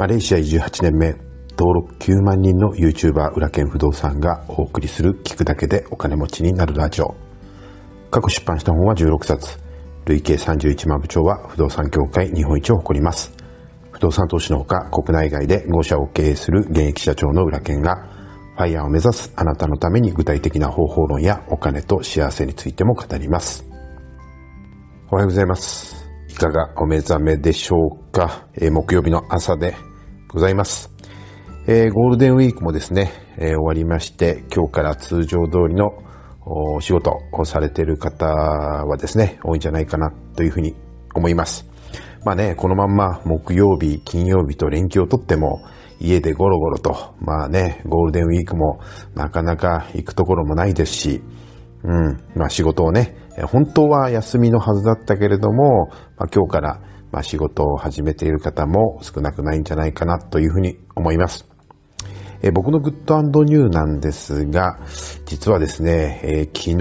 マレーシア移住8年目、登録9万人の YouTuber 裏剣不動産がお送りする聞くだけでお金持ちになるラジオ。過去出版した本は16冊。累計31万部長は不動産協会日本一を誇ります。不動産投資のほか国内外で5社を経営する現役社長の裏剣がファイヤーを目指すあなたのために具体的な方法論やお金と幸せについても語ります。おはようございます。いかがお目覚めでしょうか、えー、木曜日の朝でございます。えー、ゴールデンウィークもですね、えー、終わりまして、今日から通常通りのお仕事をされている方はですね、多いんじゃないかなというふうに思います。まあね、このまんま木曜日、金曜日と連休をとっても、家でゴロゴロと、まあね、ゴールデンウィークもなかなか行くところもないですし、うん、まあ仕事をね、本当は休みのはずだったけれども、まあ、今日からまあ仕事を始めている方も少なくないんじゃないかなというふうに思います。え僕のグッドニューなんですが、実はですね、え、昨日、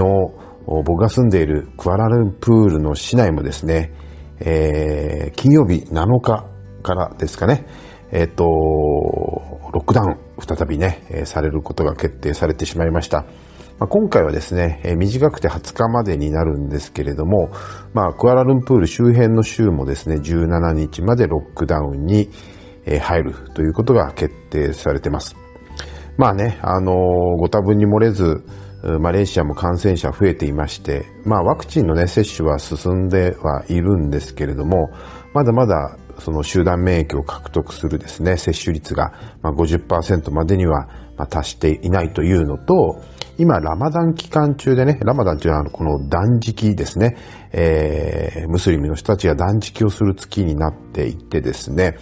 僕が住んでいるクアラルンプールの市内もですね、えー、金曜日7日からですかね、えっ、ー、と、ロックダウン、再びね、されることが決定されてしまいました。まあ、今回はですね、えー、短くて20日までになるんですけれども、まあ、クアラルンプール周辺の州もですね、17日までロックダウンに、えー、入るということが決定されています。まあね、あのー、ご多分に漏れず、マレーシアも感染者増えていまして、まあワクチンのね、接種は進んではいるんですけれども、まだまだその集団免疫を獲得するですね、接種率が50%までには達していないというのと、今、ラマダン期間中でね、ラマダンというのはこの断食ですね、えー、ムスリムの人たちが断食をする月になっていてですね、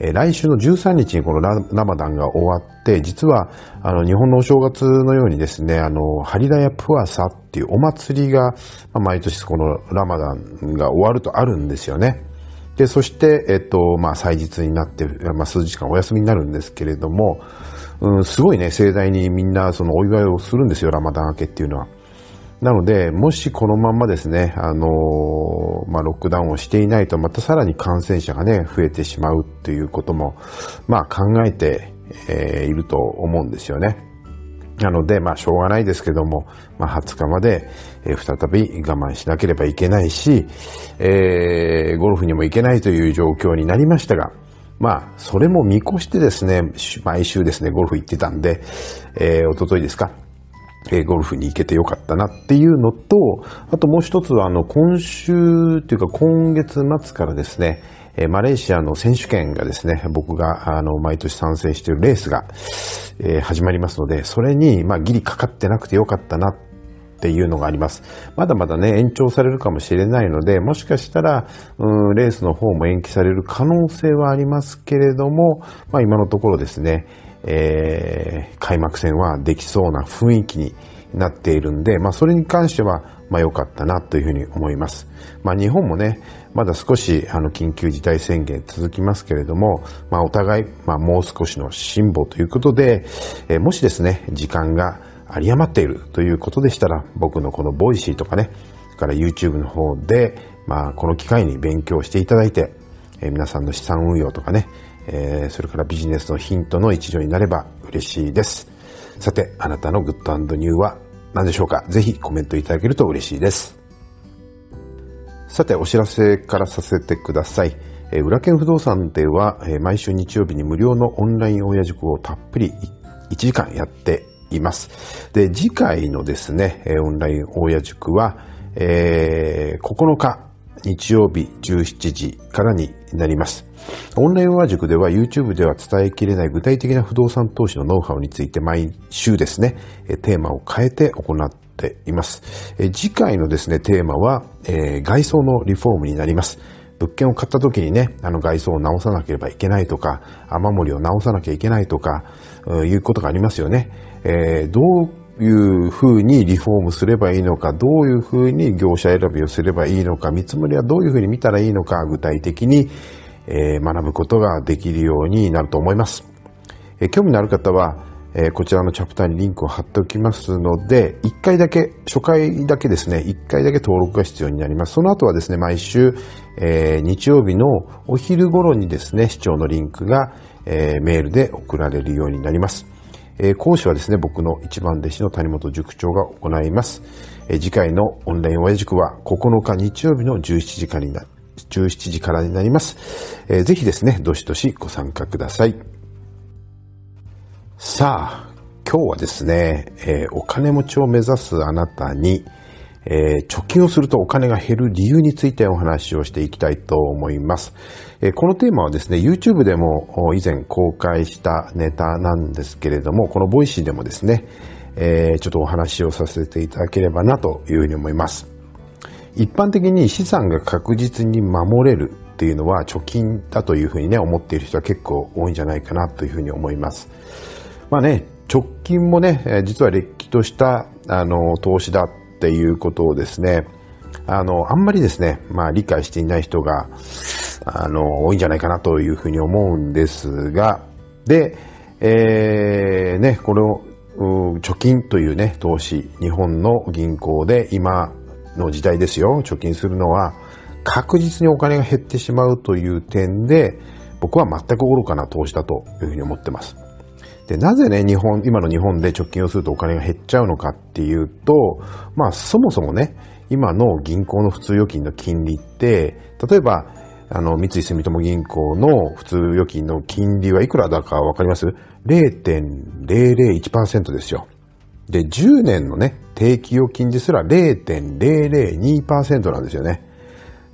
え来週の13日にこのラマダンが終わって、実は、あの、日本のお正月のようにですね、あの、ハリダヤプアサっていうお祭りが、まあ、毎年このラマダンが終わるとあるんですよね。で、そして、えっと、まあ、祭日になって、まあ、数時間お休みになるんですけれども、うん、すごいね、盛大にみんなそのお祝いをするんですよ、ラマダン明けっていうのは。なので、もしこのまんまですね、あのー、まあ、ロックダウンをしていないと、またさらに感染者がね、増えてしまうっていうことも、まあ、考えて、えー、いると思うんですよね。なので、まあ、しょうがないですけども、まあ、20日まで、え、再び我慢しなければいけないし、えー、ゴルフにも行けないという状況になりましたが、まあ、それも見越してですね、毎週ですね、ゴルフ行ってたんで、えー、おとといですか、えゴルフに行けてよかったなっていうのと、あともう一つは、あの、今週というか今月末からですね、えマレーシアの選手権がですね、僕が、あの、毎年参戦しているレースが、えー、始まりますので、それに、まあ、ギリかかってなくてよかったなっていうのがあります。まだまだね、延長されるかもしれないので、もしかしたら、うん、レースの方も延期される可能性はありますけれども、まあ、今のところですね、えー、開幕戦はできそうな雰囲気になっているんで、まあ、それに関しては、まあ、良かったなというふうに思います。まあ、日本もね、まだ少し、あの、緊急事態宣言続きますけれども、まあ、お互い、まあ、もう少しの辛抱ということで、えー、もしですね、時間が有り余っているということでしたら、僕のこの Voicy とかね、それから YouTube の方で、まあ、この機会に勉強していただいて、えー、皆さんの資産運用とかね、えー、それからビジネスのヒントの一助になれば嬉しいです。さて、あなたの good new は何でしょうか？ぜひコメントいただけると嬉しいです。さて、お知らせからさせてください。えー、裏剣不動産では、えー、毎週日曜日に無料のオンライン親塾をたっぷり1時間やっています。で、次回のですね、オンライン親塾は、えー、9日日曜日17時からになります。オンラインワー塾では YouTube では伝えきれない具体的な不動産投資のノウハウについて毎週ですね、テーマを変えて行っています。次回のですね、テーマは、えー、外装のリフォームになります。物件を買った時にね、あの外装を直さなければいけないとか、雨漏りを直さなきゃいけないとか、いうことがありますよね。えー、どういうふうにリフォームすればいいのか、どういうふうに業者選びをすればいいのか、見積もりはどういうふうに見たらいいのか、具体的に、えー、学ぶことができるようになると思います。えー、興味のある方は、えー、こちらのチャプターにリンクを貼っておきますので、1回だけ、初回だけですね、1回だけ登録が必要になります。その後はですね、毎週、えー、日曜日のお昼頃にですね、視聴のリンクが、えー、メールで送られるようになります。え、講師はですね、僕の一番弟子の谷本塾長が行います。え、次回のオンライン親塾は9日日曜日の17時からにな、17時からになります。えー、ぜひですね、どしどしご参加ください。さあ、今日はですね、えー、お金持ちを目指すあなたに、えー、貯金をするとお金が減る理由についてお話をしていきたいと思います。えー、このテーマはですね、YouTube でも以前公開したネタなんですけれども、この Voicy でもですね、えー、ちょっとお話をさせていただければなというふうに思います。一般的に資産が確実に守れるっていうのは貯金だというふうにね、思っている人は結構多いんじゃないかなというふうに思います。まあね、直近もね、実はれっきとしたあの投資だっていうことをですね、あの、あんまりですね、まあ理解していない人が、あの、多いんじゃないかなというふうに思うんですが、で、えー、ね、これを、貯金というね、投資、日本の銀行で今の時代ですよ、貯金するのは、確実にお金が減ってしまうという点で、僕は全く愚かな投資だというふうに思ってます。で、なぜね、日本、今の日本で貯金をするとお金が減っちゃうのかっていうと、まあ、そもそもね、今の銀行の普通預金の金利って、例えば、あの、三井住友銀行の普通預金の金利はいくらだかわかります ?0.001% ですよ。で、10年のね、定期預金ですら0.002%なんですよね。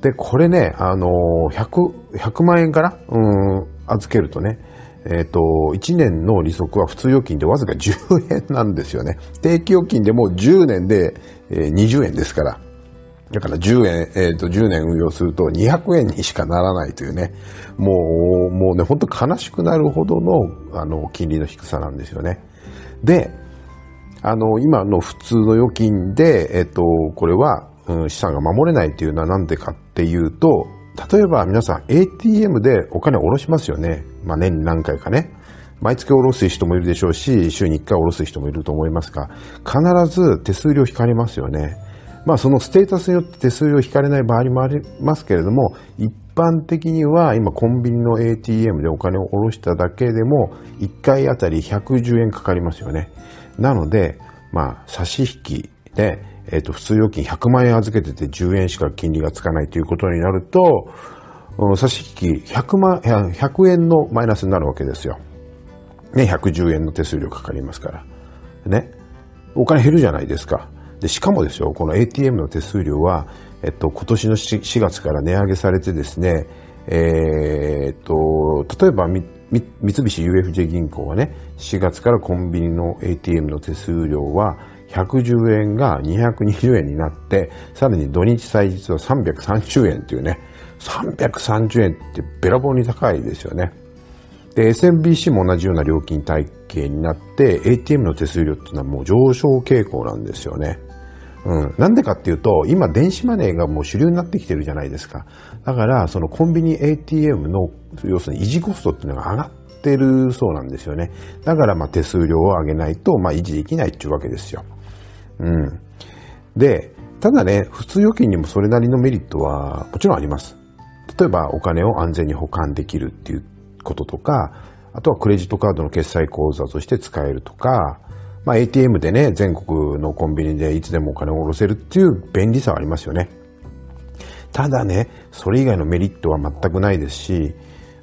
で、これね、あの、100、100万円から、うん、預けるとね、えっ、ー、と、1年の利息は普通預金でわずか 10円なんですよね。定期預金でも10年で、え20円ですから。だから10円、えっ、ー、と、10年運用すると200円にしかならないというね。もう、もうね、本当悲しくなるほどの、あの、金利の低さなんですよね。で、あの、今の普通の預金で、えっ、ー、と、これは、うん、資産が守れないっていうのはなんでかっていうと、例えば皆さん ATM でお金を下ろしますよね。まあ年に何回かね。毎月下ろす人もいるでしょうし、週に1回下ろす人もいると思いますが、必ず手数料引かれますよね。まあそのステータスによって手数料引かれない場合もありますけれども、一般的には今コンビニの ATM でお金を下ろしただけでも1回あたり110円かかりますよね。なので、まあ差し引きでえっ、ー、と、普通預金100万円預けてて10円しか金利がつかないということになると、差し引き100万、100円のマイナスになるわけですよ。ね、110円の手数料かかりますから。ね。お金減るじゃないですか。で、しかもですよ、この ATM の手数料は、えっと、今年の 4, 月から値上げされてですね、えー、っと、例えば三菱 UFJ 銀行はね、4月からコンビニの ATM の手数料は110円が220円になって、さらに土日祭日は330円っていうね、330円ってべらぼうに高いですよね。で、SMBC も同じような料金体系になって、ATM の手数料っていうのはもう上昇傾向なんですよね。うん。なんでかっていうと、今電子マネーがもう主流になってきてるじゃないですか。だから、そのコンビニ ATM の、要するに維持コストっていうのが上がってるそうなんですよね。だから、まあ手数料を上げないと、まあ維持できないっていうわけですよ。うん。で、ただね、普通預金にもそれなりのメリットはもちろんあります。例えばお金を安全に保管できるっていうこととか、あとはクレジットカードの決済口座として使えるとか、まあ、ATM でね、全国のコンビニでいつでもお金を下ろせるっていう便利さはありますよね。ただね、それ以外のメリットは全くないですし、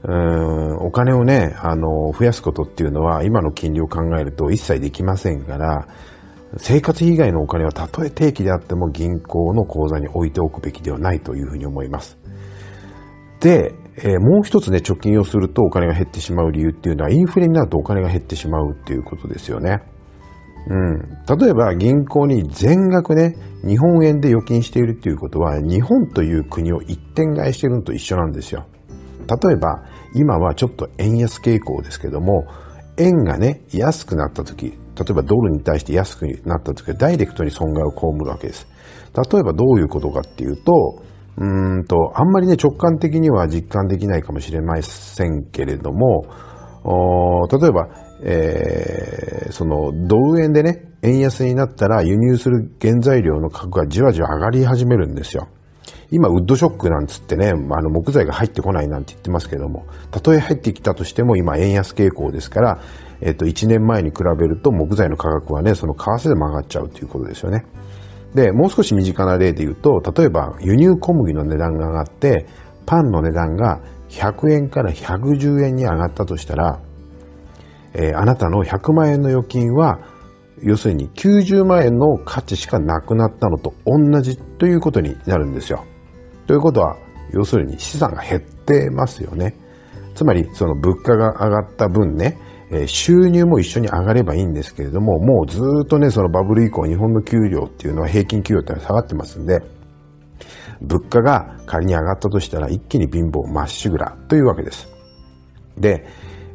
うん、お金をね、あの、増やすことっていうのは今の金利を考えると一切できませんから、生活費以外のお金はたとえ定期であっても銀行の口座に置いておくべきではないというふうに思います。で、えー、もう一つね、貯金をするとお金が減ってしまう理由っていうのは、インフレになるとお金が減ってしまうっていうことですよね。うん。例えば銀行に全額ね、日本円で預金しているっていうことは、日本という国を一点買いしてるのと一緒なんですよ。例えば、今はちょっと円安傾向ですけども、円がね、安くなった時、例えばドルに対して安くなった時はダイレクトに損害を被るわけです。例えばどういうことかっていうと、うんと、あんまりね、直感的には実感できないかもしれませんけれども、例えば、えー、その、ドル円でね、円安になったら輸入する原材料の価格がじわじわ上がり始めるんですよ。今、ウッドショックなんつってね、あの、木材が入ってこないなんて言ってますけども、たとえ入ってきたとしても今、円安傾向ですから、えっと、1年前に比べると木材の価格はね、その為替でも上がっちゃうということですよね。で、もう少し身近な例で言うと、例えば輸入小麦の値段が上がって、パンの値段が100円から110円に上がったとしたら、えー、あなたの100万円の預金は、要するに90万円の価値しかなくなったのと同じということになるんですよ。ということは、要するに資産が減ってますよね。つまり、その物価が上がった分ね、え収入も一緒に上がればいいんですけれども、もうずっとね、そのバブル以降、日本の給料っていうのは平均給料っていうのは下がってますんで、物価が仮に上がったとしたら一気に貧乏まっしぐらというわけです。で、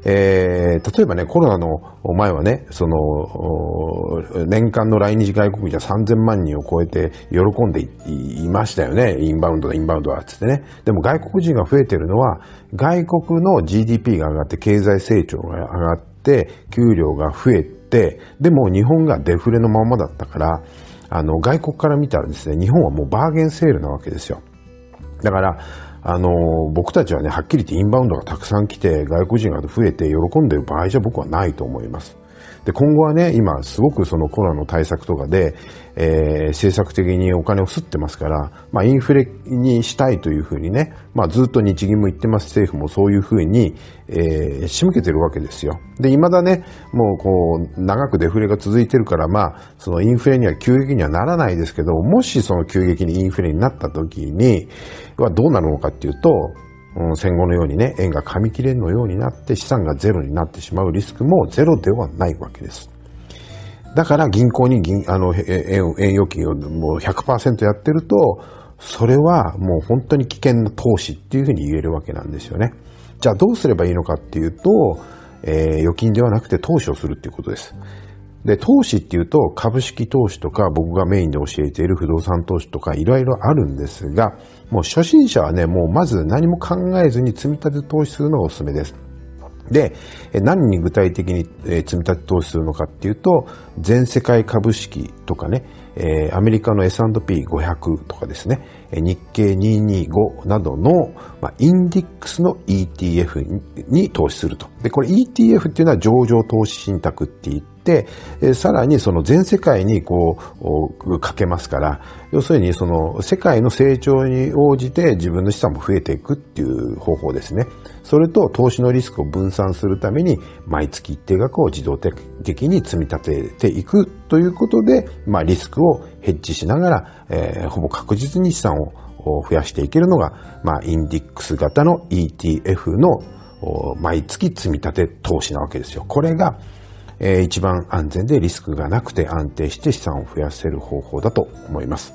えー、例えばね、コロナの前はね、その、年間の来日外国人は3000万人を超えて喜んでいましたよね。インバウンドだ、インバウンドだ、つってね。でも外国人が増えてるのは、外国の GDP が上がって経済成長が上がっ、給料が増えて、でも日本がデフレのままだったから、あの、外国から見たらですね、日本はもうバーゲンセールなわけですよ。だから、あの、僕たちはね、はっきり言ってインバウンドがたくさん来て、外国人が増えて喜んでる場合じゃ僕はないと思います。で、今後はね、今すごくそのコロナの対策とかで、えー、政策的にお金を吸ってますから、まあインフレにしたいというふうにね、まあずっと日銀も言ってます、政府もそういうふうに、えー、仕向けてるわけですよ。で、未だね、もうこう、長くデフレが続いてるから、まあ、そのインフレには急激にはならないですけど、もしその急激にインフレになった時に、はどうなるのかっていうと、戦後のようにね、円が紙切れのようになって資産がゼロになってしまうリスクもゼロではないわけです。だから銀行に銀、あの、円、円預金をもう100%やってると、それはもう本当に危険な投資っていうふうに言えるわけなんですよね。じゃあどうすればいいのかっていうと、えー、預金ではなくて投資をするっていうことです。で、投資っていうと株式投資とか僕がメインで教えている不動産投資とかいろいろあるんですが、もう初心者はね、もうまず何も考えずに積み立て投資するのがおすすめです。で、何に具体的に積み立て投資するのかっていうと、全世界株式とかね、アメリカの S&P500 とかですね、日経225などの、まあ、インディックスの ETF に投資すると。で、これ ETF っていうのは上場投資信託って言って、さらにその全世界にこう、かけますから、要するにその世界の成長に応じて自分の資産も増えていくっていう方法ですね。それと投資のリスクを分散するために毎月一定額を自動的に積み立てていくということで、まあリスクをヘッジしながら、えー、ほぼ確実に資産を増やしていけるのが、まあインディックス型の ETF の毎月積み立て投資なわけですよ。これが、えー、一番安全でリスクがなくて安定して資産を増やせる方法だと思います。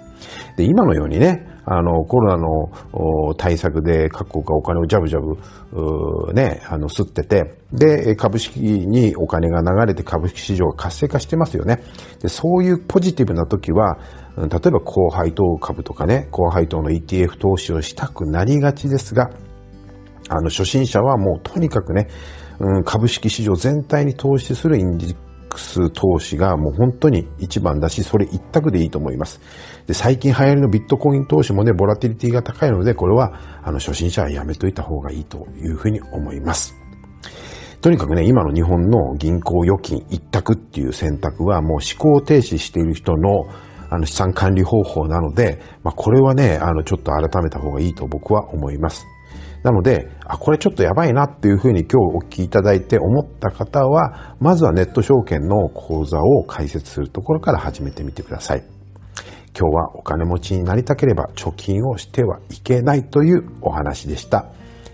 で、今のようにね、あの、コロナの対策で各国がお金をジャブジャブ、ね、あの、吸ってて、で、株式にお金が流れて株式市場が活性化してますよね。で、そういうポジティブな時は、例えば高配当株とかね、高配当の ETF 投資をしたくなりがちですが、あの、初心者はもうとにかくね、うん、株式市場全体に投資するインデックス投資がもう本当に一番だし、それ一択でいいと思います。で、最近流行りのビットコイン投資もね、ボラティリティが高いので、これは、あの、初心者はやめといた方がいいというふうに思います。とにかくね、今の日本の銀行預金一択っていう選択はもう思考停止している人のあの資産管理方法なので、まあ、これはね、あの、ちょっと改めた方がいいと僕は思います。なので、あ、これちょっとやばいなっていうふうに今日お聞きいただいて思った方は、まずはネット証券の口座を開設するところから始めてみてください。今日はお金持ちになりたければ貯金をしてはいけないというお話でした。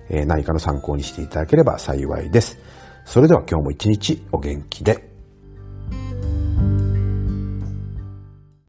えー、何かの参考にしていただければ幸いです。それでは今日も一日お元気で。